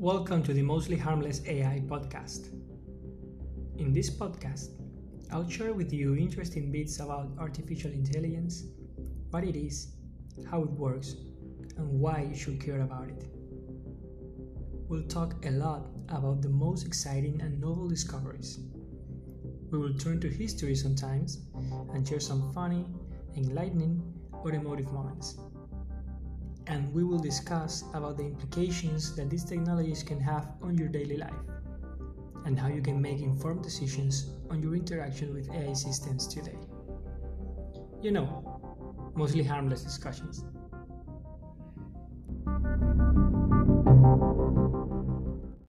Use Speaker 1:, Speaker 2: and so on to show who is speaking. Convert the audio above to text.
Speaker 1: Welcome to the Mostly Harmless AI podcast. In this podcast, I'll share with you interesting bits about artificial intelligence, what it is, how it works, and why you should care about it. We'll talk a lot about the most exciting and novel discoveries. We will turn to history sometimes and share some funny, enlightening, or emotive moments and we will discuss about the implications that these technologies can have on your daily life and how you can make informed decisions on your interaction with AI systems today. You know, mostly harmless discussions.